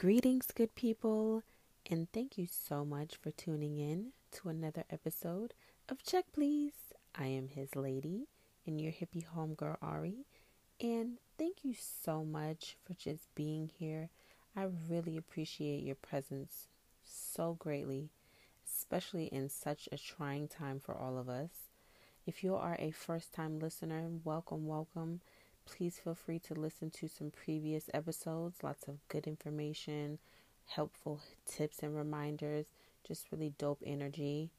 Greetings, good people, and thank you so much for tuning in to another episode of Check Please. I am his lady and your hippie homegirl Ari, and thank you so much for just being here. I really appreciate your presence so greatly, especially in such a trying time for all of us. If you are a first time listener, welcome, welcome. Please feel free to listen to some previous episodes. Lots of good information, helpful tips and reminders, just really dope energy.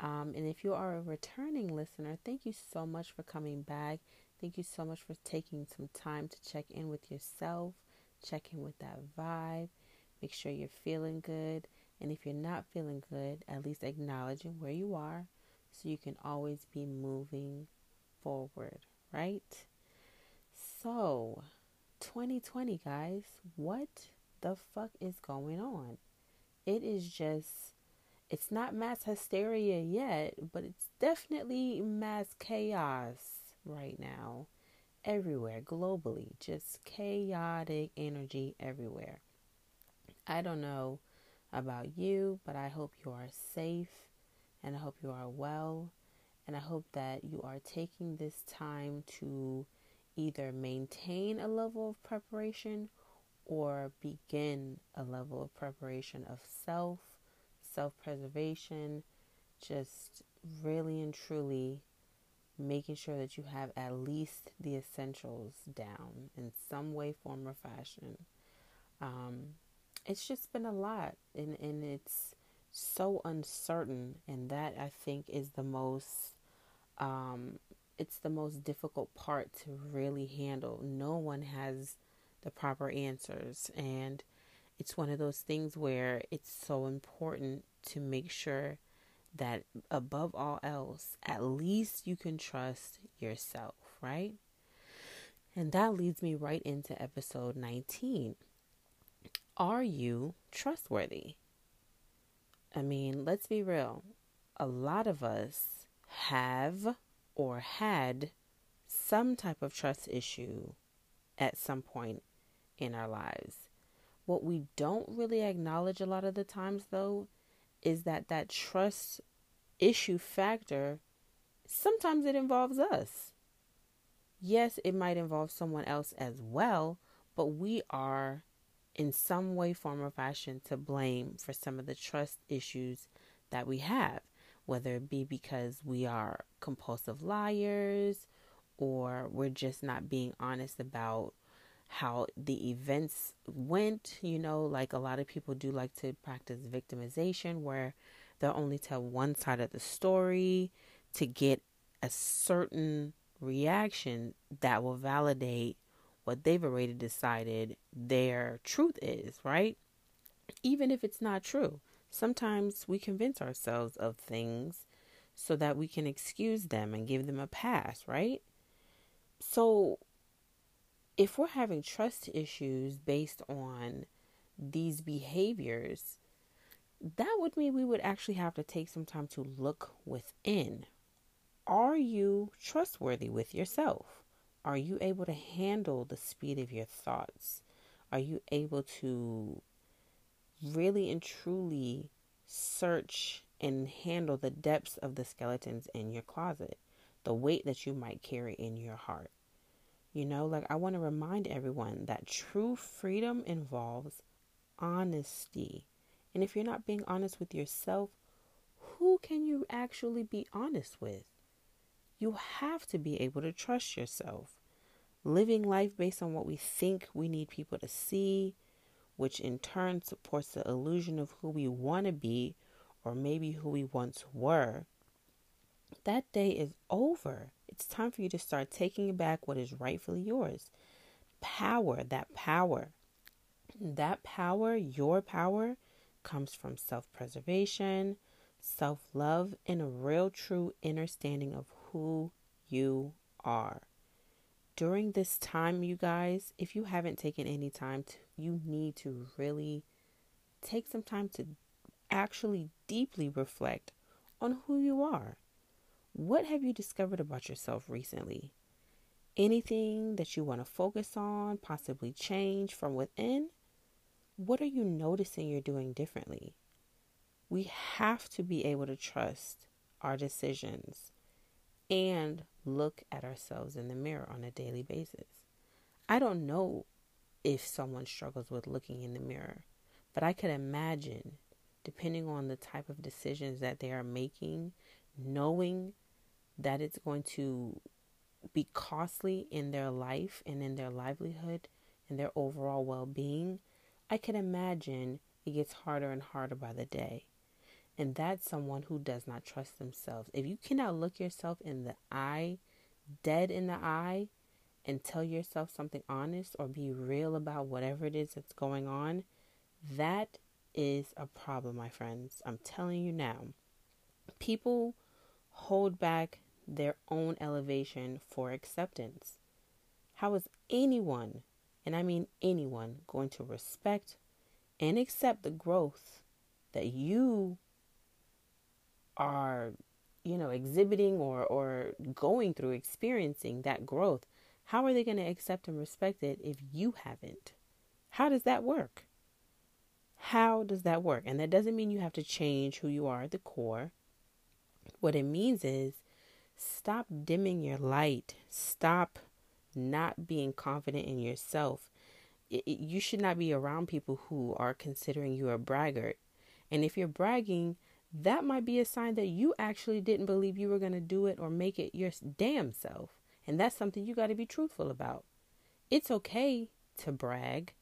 Um, and if you are a returning listener, thank you so much for coming back. Thank you so much for taking some time to check in with yourself, check in with that vibe, make sure you're feeling good. And if you're not feeling good, at least acknowledging where you are so you can always be moving forward, right? So, 2020, guys, what the fuck is going on? It is just, it's not mass hysteria yet, but it's definitely mass chaos right now, everywhere, globally. Just chaotic energy everywhere. I don't know about you, but I hope you are safe and I hope you are well. And I hope that you are taking this time to either maintain a level of preparation or begin a level of preparation of self, self preservation, just really and truly making sure that you have at least the essentials down in some way, form, or fashion. Um, it's just been a lot, and, and it's so uncertain, and that I think is the most um, it's the most difficult part to really handle. No one has the proper answers. And it's one of those things where it's so important to make sure that above all else, at least you can trust yourself, right? And that leads me right into episode 19. Are you trustworthy? I mean, let's be real. A lot of us have or had some type of trust issue at some point in our lives. What we don't really acknowledge a lot of the times, though, is that that trust issue factor sometimes it involves us. Yes, it might involve someone else as well, but we are in some way, form, or fashion to blame for some of the trust issues that we have whether it be because we are compulsive liars or we're just not being honest about how the events went. You know, like a lot of people do like to practice victimization where they'll only tell one side of the story to get a certain reaction that will validate what they've already decided their truth is, right? Even if it's not true. Sometimes we convince ourselves of things so that we can excuse them and give them a pass, right? So, if we're having trust issues based on these behaviors, that would mean we would actually have to take some time to look within. Are you trustworthy with yourself? Are you able to handle the speed of your thoughts? Are you able to really and truly search and handle the depths of the skeletons in your closet, the weight that you might carry in your heart. You know, like I want to remind everyone that true freedom involves honesty. And if you're not being honest with yourself, who can you actually be honest with? You have to be able to trust yourself. Living life based on what we think we need people to see, which in turn supports the illusion of who we want to be or maybe who we once were, that day is over. It's time for you to start taking back what is rightfully yours. Power, that power, that power, your power, comes from self preservation, self love, and a real true understanding of who you are during this time, you guys, if you haven't taken any time to, you need to really take some time to actually deeply reflect on who you are. What have you discovered about yourself recently? Anything that you want to focus on, possibly change from within? what are you noticing you're doing differently? We have to be able to trust our decisions and look at ourselves in the mirror on a daily basis. I don't know if someone struggles with looking in the mirror, but I could imagine, depending on the type of decisions that they are making, knowing that it's going to be costly in their life and in their livelihood and their overall well being, I could imagine it gets harder and harder by the day. And that's someone who does not trust themselves. If you cannot look yourself in the eye, dead in the eye, and tell yourself something honest or be real about whatever it is that's going on, that is a problem, my friends. I'm telling you now. People hold back their own elevation for acceptance. How is anyone, and I mean anyone, going to respect and accept the growth that you are, you know, exhibiting or, or going through, experiencing that growth? How are they going to accept and respect it if you haven't? How does that work? How does that work? And that doesn't mean you have to change who you are at the core. What it means is stop dimming your light. Stop not being confident in yourself. It, it, you should not be around people who are considering you a braggart. And if you're bragging, that might be a sign that you actually didn't believe you were going to do it or make it your damn self. And that's something you got to be truthful about. It's okay to brag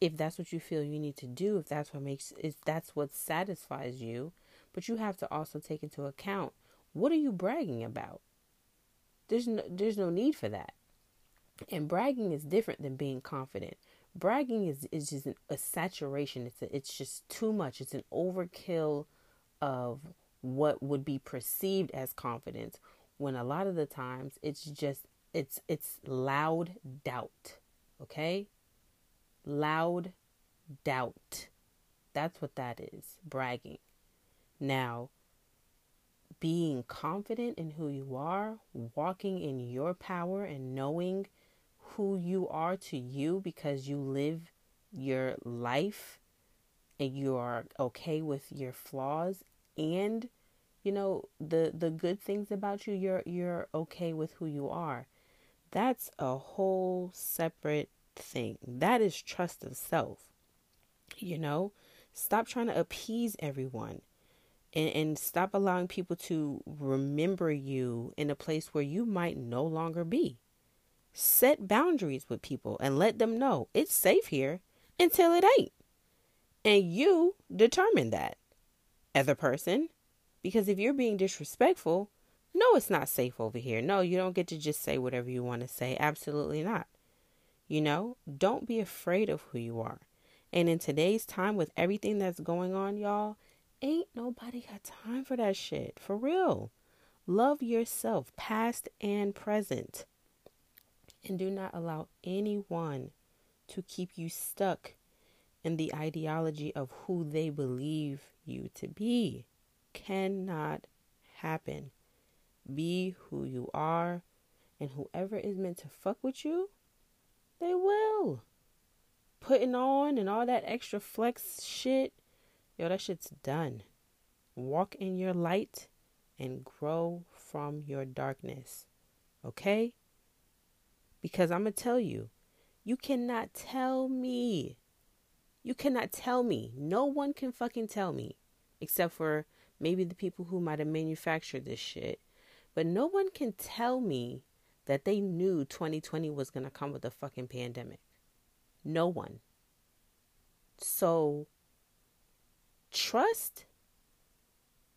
if that's what you feel you need to do, if that's what makes if that's what satisfies you, but you have to also take into account what are you bragging about? There's no, there's no need for that. And bragging is different than being confident. Bragging is, is just an, a saturation. It's a, it's just too much. It's an overkill of what would be perceived as confidence when a lot of the times it's just it's it's loud doubt. Okay? Loud doubt. That's what that is. Bragging. Now, being confident in who you are, walking in your power, and knowing who you are to you because you live your life and you are okay with your flaws and you know the the good things about you you're you're okay with who you are that's a whole separate thing that is trust of self you know stop trying to appease everyone and, and stop allowing people to remember you in a place where you might no longer be. Set boundaries with people and let them know it's safe here until it ain't. And you determine that as a person. Because if you're being disrespectful, no, it's not safe over here. No, you don't get to just say whatever you want to say. Absolutely not. You know, don't be afraid of who you are. And in today's time, with everything that's going on, y'all, ain't nobody got time for that shit. For real. Love yourself, past and present. And do not allow anyone to keep you stuck in the ideology of who they believe you to be. Cannot happen. Be who you are, and whoever is meant to fuck with you, they will. Putting on and all that extra flex shit Yo, that shit's done. Walk in your light and grow from your darkness. Okay? Because I'm going to tell you, you cannot tell me. You cannot tell me. No one can fucking tell me. Except for maybe the people who might have manufactured this shit. But no one can tell me that they knew 2020 was going to come with a fucking pandemic. No one. So trust,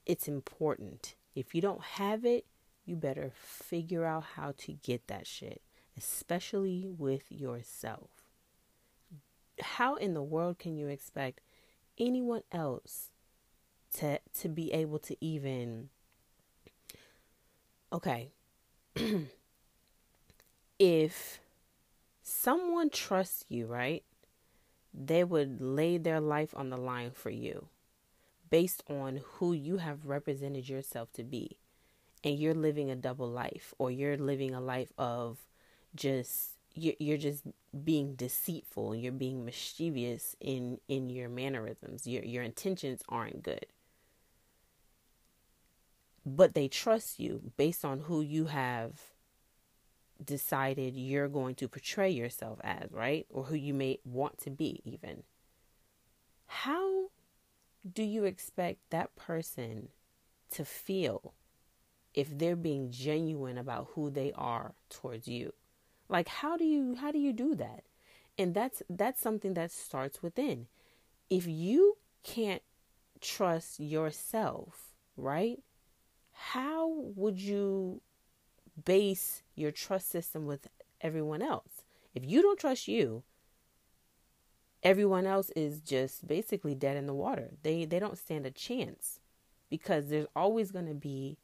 it's important. If you don't have it, you better figure out how to get that shit, especially with yourself. How in the world can you expect anyone else to to be able to even okay if someone trusts you right they would lay their life on the line for you based on who you have represented yourself to be. And you're living a double life, or you're living a life of just, you're just being deceitful. You're being mischievous in in your mannerisms. Your your intentions aren't good. But they trust you based on who you have decided you're going to portray yourself as right? Or who you may want to be even. How do you expect that person to feel if they're being genuine about who they are towards you like how do you how do you do that? And that's that's something that starts within. If you can't trust yourself right how would you base your trust system with everyone else? If you don't trust you everyone else is just basically dead in the water. They they don't stand a chance because there's always going to be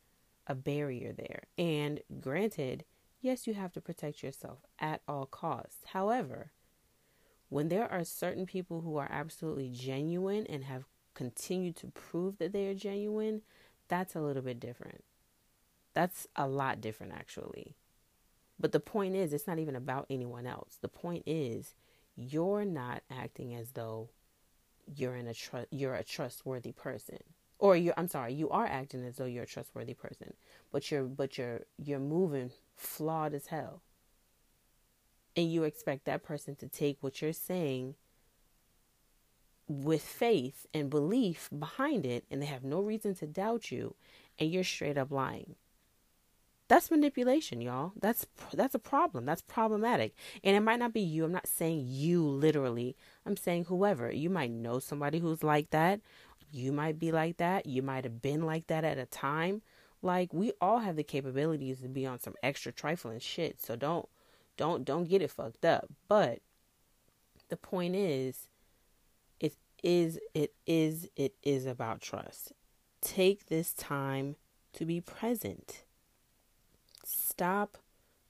a barrier there. And granted, yes, you have to protect yourself at all costs. However, when there are certain people who are absolutely genuine and have continued to prove that they are genuine, that's a little bit different. That's a lot different, actually. But the point is, it's not even about anyone else. The point is, you're not acting as though you're in a tr- you're a trustworthy person or you I'm sorry, you are acting as though you're a trustworthy person, but you're but you're you're moving flawed as hell. And you expect that person to take what you're saying with faith and belief behind it and they have no reason to doubt you and you're straight up lying. That's manipulation, y'all. That's that's a problem. That's problematic. And it might not be you. I'm not saying you literally. I'm saying whoever. You might know somebody who's like that you might be like that. You might have been like that at a time. Like we all have the capabilities to be on some extra trifling shit. So don't don't don't get it fucked up. But the point is it is it is it is about trust. Take this time to be present. Stop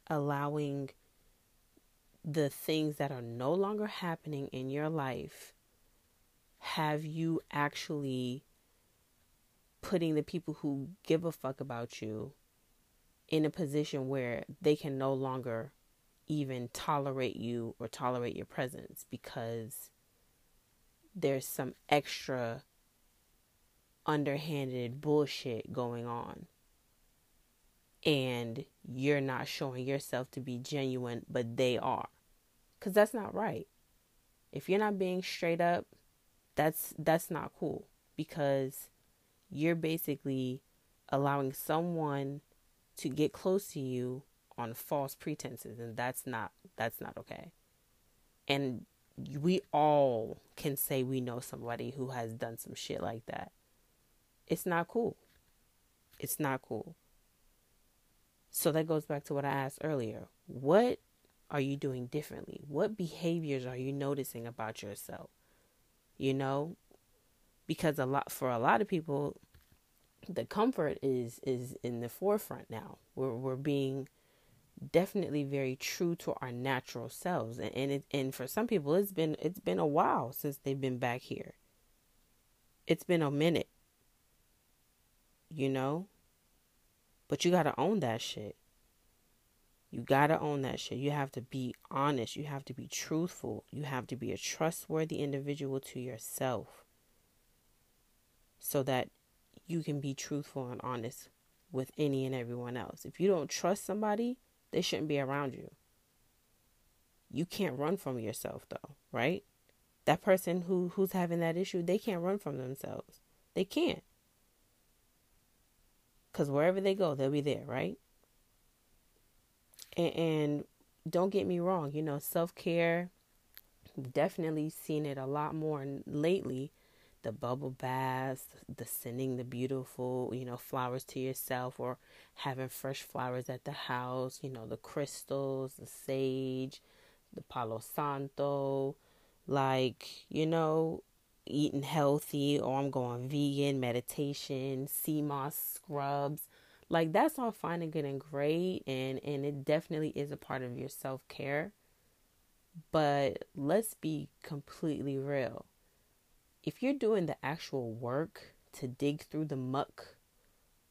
allowing the things that are no longer happening in your life have you actually putting the people who give a fuck about you in a position where they can no longer even tolerate you or tolerate your presence because there's some extra underhanded bullshit going on. And you're not showing yourself to be genuine but they are. Cuz that's not right. If you're not being straight up that's that's not cool. Because you're basically allowing someone to get close to you on false pretenses and that's not that's not okay. And we all can say we know somebody who has done some shit like that. It's not cool. It's not cool. So that goes back to what I asked earlier. What are you doing differently? What behaviors are you noticing about yourself? you know because a lot for a lot of people the comfort is is in the forefront now we're we're being definitely very true to our natural selves and and, it, and for some people it's been it's been a while since they've been back here it's been a minute you know but you got to own that shit you got to own that shit. You have to be honest. You have to be truthful. You have to be a trustworthy individual to yourself so that you can be truthful and honest with any and everyone else. If you don't trust somebody, they shouldn't be around you. You can't run from yourself though, right? That person who who's having that issue, they can't run from themselves. They can't. Cuz wherever they go, they'll be there, right? And, and don't get me wrong, you know, self care, definitely seen it a lot more lately. The bubble baths, the sending the beautiful, you know, flowers to yourself or having fresh flowers at the house, you know, the crystals, the sage, the Palo Santo, like, you know, eating healthy or I'm going vegan, meditation, sea moss scrubs like that's all fine and good and great and and it definitely is a part of your self-care. But let's be completely real. If you're doing the actual work to dig through the muck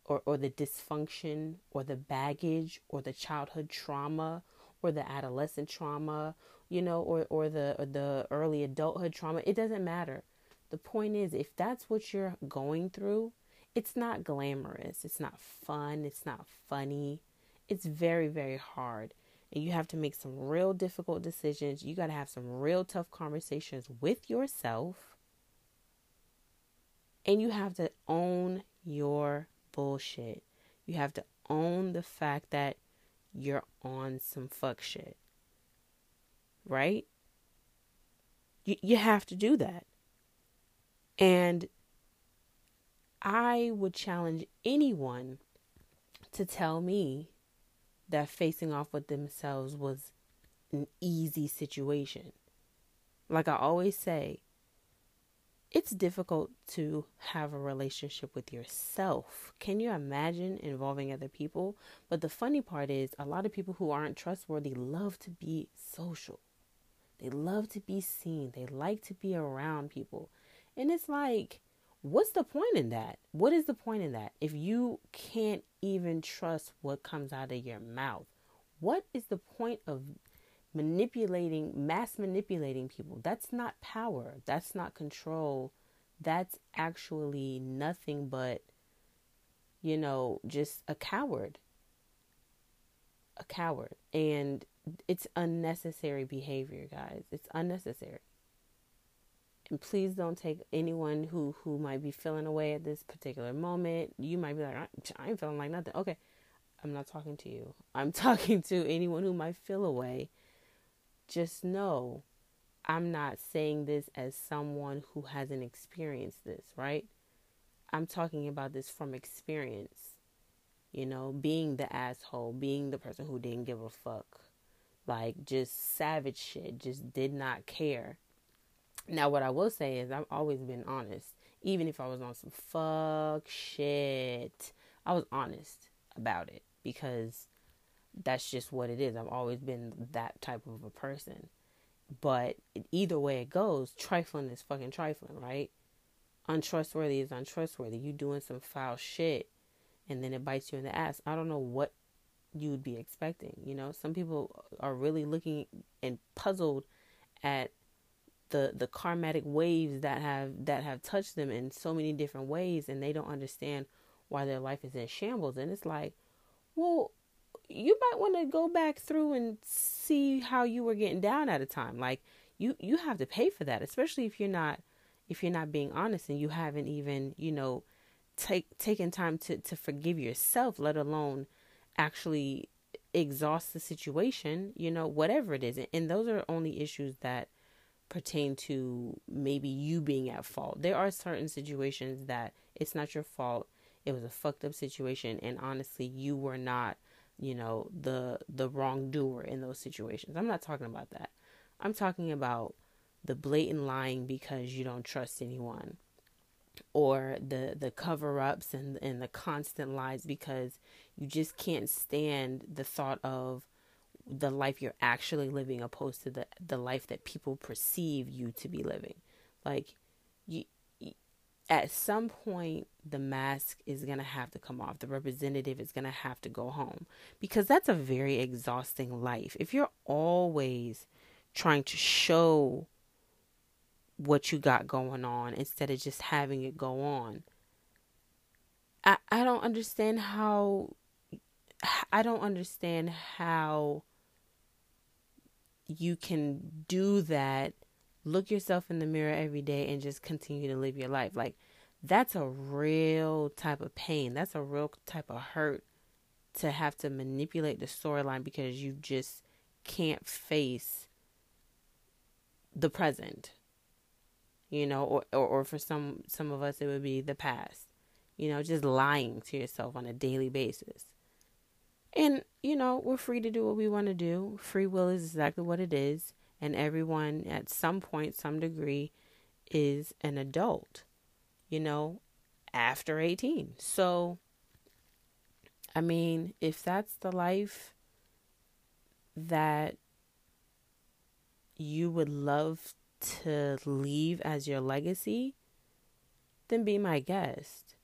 or, or the dysfunction or the baggage or the childhood trauma or the adolescent trauma, you know, or or the or the early adulthood trauma. It doesn't matter. The point is if that's what you're going through, it's not glamorous. It's not fun. It's not funny. It's very very hard. And you have to make some real difficult decisions. You got to have some real tough conversations with yourself. And you have to own your bullshit. You have to own the fact that you're on some fuck shit. Right? You, you have to do that. And I would challenge anyone to tell me that facing off with themselves was an easy situation. Like I always say, it's difficult to have a relationship with yourself. Can you imagine involving other people? But the funny part is, a lot of people who aren't trustworthy love to be social. They love to be seen. They like to be around people. And it's like, what's the point in that? What is the point in that? If you can't even trust what comes out of your mouth, what is the point of manipulating, mass manipulating people. That's not power. That's not control. That's actually nothing but, you know, just a coward. A coward. And it's unnecessary behavior, guys. It's unnecessary. And please don't take anyone who who might be feeling away at this particular moment. You might be like, I ain't feeling like nothing. Okay, I'm not talking to you. I'm talking to anyone who might feel away just know I'm not saying this as someone who hasn't experienced this, right? I'm talking about this from experience. You know, being the asshole, being the person who didn't give a fuck. Like, just savage shit, just did not care. Now, what I will say is, I've always been honest. Even if I was on some fuck shit, I was honest about it because that's just what it is. I've always been that type of a person. But either way it goes, trifling is fucking trifling, right? Untrustworthy is untrustworthy. You doing some foul shit and then it bites you in the ass. I don't know what you would be expecting. You know, some people are really looking and puzzled at the the karmatic waves that have that have touched them in so many different ways and they don't understand why their life is in shambles and it's like well you might want to go back through and see how you were getting down at a time. Like you you have to pay for that, especially if you're not if you're not being honest and you haven't even, you know, take taken time to to forgive yourself, let alone actually exhaust the situation, you know, whatever it is. And those are only issues that pertain to maybe you being at fault. There are certain situations that it's not your fault. It was a fucked up situation and honestly you were not you know the the wrongdoer in those situations. I'm not talking about that. I'm talking about the blatant lying because you don't trust anyone or the the cover-ups and and the constant lies because you just can't stand the thought of the life you're actually living opposed to the the life that people perceive you to be living. Like at some point the mask is going to have to come off. The representative is going to have to go home because that's a very exhausting life. If you're always trying to show what you got going on instead of just having it go on i i don't understand how i don't understand how you can do that look yourself in the mirror every day and just continue to live your life. Like that's a real type of pain. That's a real type of hurt to have to manipulate the storyline because you just can't face the present. You know, or, or or for some some of us it would be the past. You know, just lying to yourself on a daily basis. And, you know, we're free to do what we want to do. Free will is exactly what it is and everyone at some point, some degree, is an adult, you know, after 18. So, I mean, if that's the life that you would love to leave as your legacy, then be my guest.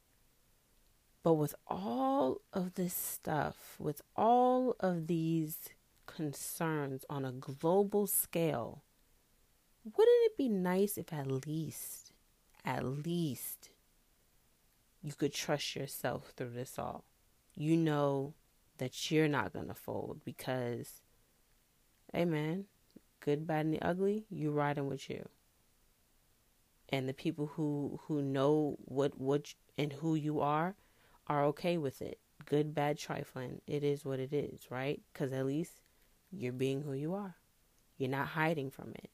But with all of this stuff, with all of these concerns on a global scale, wouldn't it be nice if at least, at least, you could trust yourself through this all? You know that you're not going to fold because, hey man, good, bad, and the ugly, you're riding with you. And the people who who know what what and who you are are okay with it. Good, bad, trifling. It is what it is, right? Because at least you're being who you are. You're not hiding from it.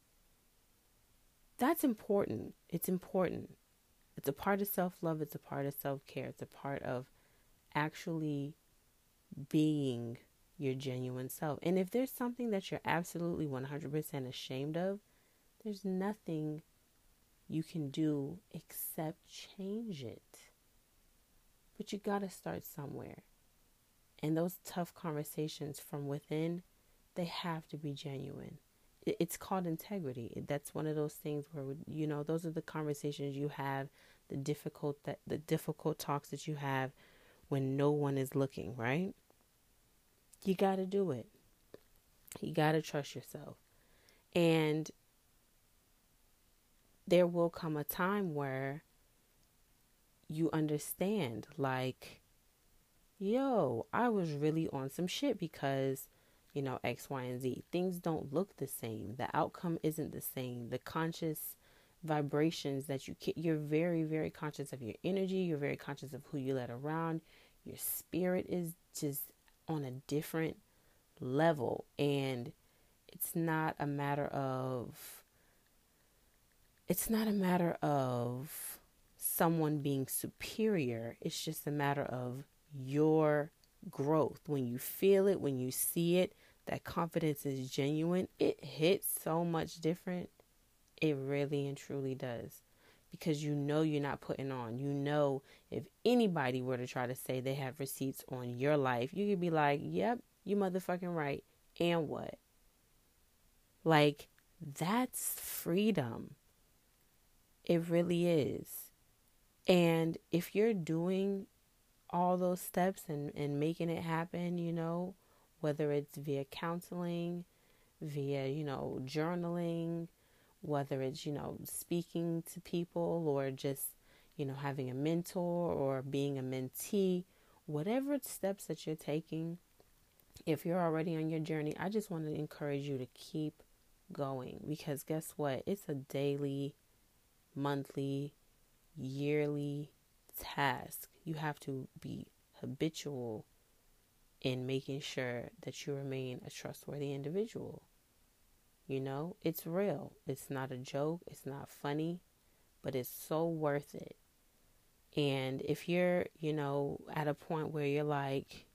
That's important. It's important. It's a part of self love. It's a part of self care. It's a part of actually being your genuine self. And if there's something that you're absolutely 100% ashamed of, there's nothing you can do except change it. But you got to start somewhere. And those tough conversations from within, they have to be genuine. It's called integrity. That's one of those things where you know those are the conversations you have, the difficult that the difficult talks that you have when no one is looking, right? You got to do it. You got to trust yourself. And there will come a time where you understand, like, yo, I was really on some shit because, you know, X, Y, and Z. Things don't look the same. The outcome isn't the same. The conscious vibrations that you get, you're very, very conscious of your energy. You're very conscious of who you let around. Your spirit is just on a different level and it's not a matter of it's not a matter of someone being superior it's just a matter of your growth when you feel it when you see it that confidence is genuine it hits so much different it really and truly does because you know you're not putting on. You know, if anybody were to try to say they have receipts on your life, you could be like, yep, you motherfucking right. And what? Like, that's freedom. It really is. And if you're doing all those steps and, and making it happen, you know, whether it's via counseling, via, you know, journaling, whether it's, you know, speaking to people or just, you know, having a mentor or being a mentee, whatever steps that you're taking, if you're already on your journey, I just want to encourage you to keep going because guess what? It's a daily, monthly, yearly task. You have to be habitual in making sure that you remain a trustworthy individual. You know, it's real. It's not a joke. It's not funny, but it's so worth it. And if you're, you know, at a point where you're like,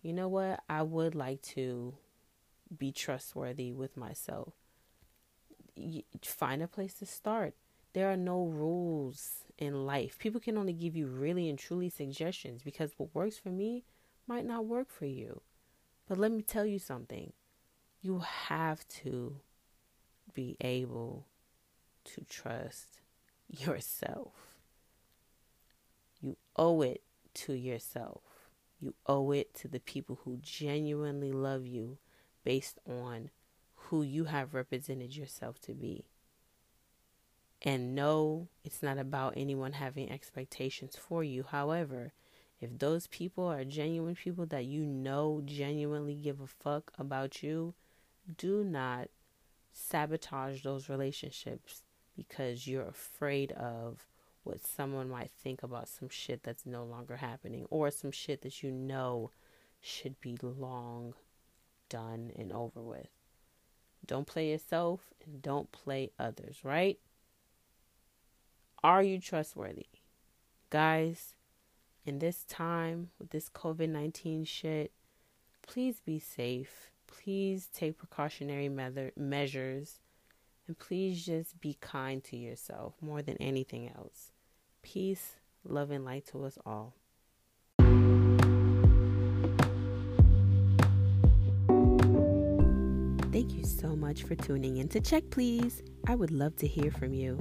you know what, I would like to be trustworthy with myself, find a place to start. There are no rules in life. People can only give you really and truly suggestions because what works for me might not work for you. But let me tell you something you have to be able to trust yourself. You owe it to yourself. You owe it to the people who genuinely love you based on who you have represented yourself to be. And no, it's not about anyone having expectations for you. However, if those people are genuine people that you know genuinely give a fuck about you, do not sabotage those relationships because you're afraid of what someone might think about some shit that's no longer happening or some shit that you know should be long done and over with. Don't play yourself and don't play others, right? Are you trustworthy? Guys, in this time with this COVID 19 shit, please be safe please take precautionary measures and please just be kind to yourself more than anything else. Peace, love, and light to us all. Thank you so much for tuning in to Check Please. I would love to hear from you.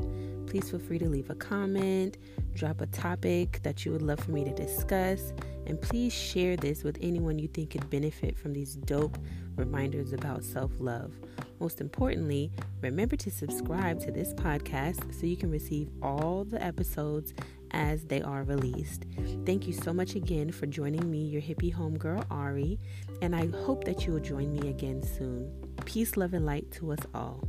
Please feel free to leave a comment, drop a topic that you would love for me to discuss, and please share this with anyone you think could benefit from these dope reminders about self love. Most importantly, remember to subscribe to this podcast so you can receive all the episodes as they are released. Thank you so much again for joining me, your hippie homegirl Ari, and I hope that you will join me again soon. Peace, love, and light to us all.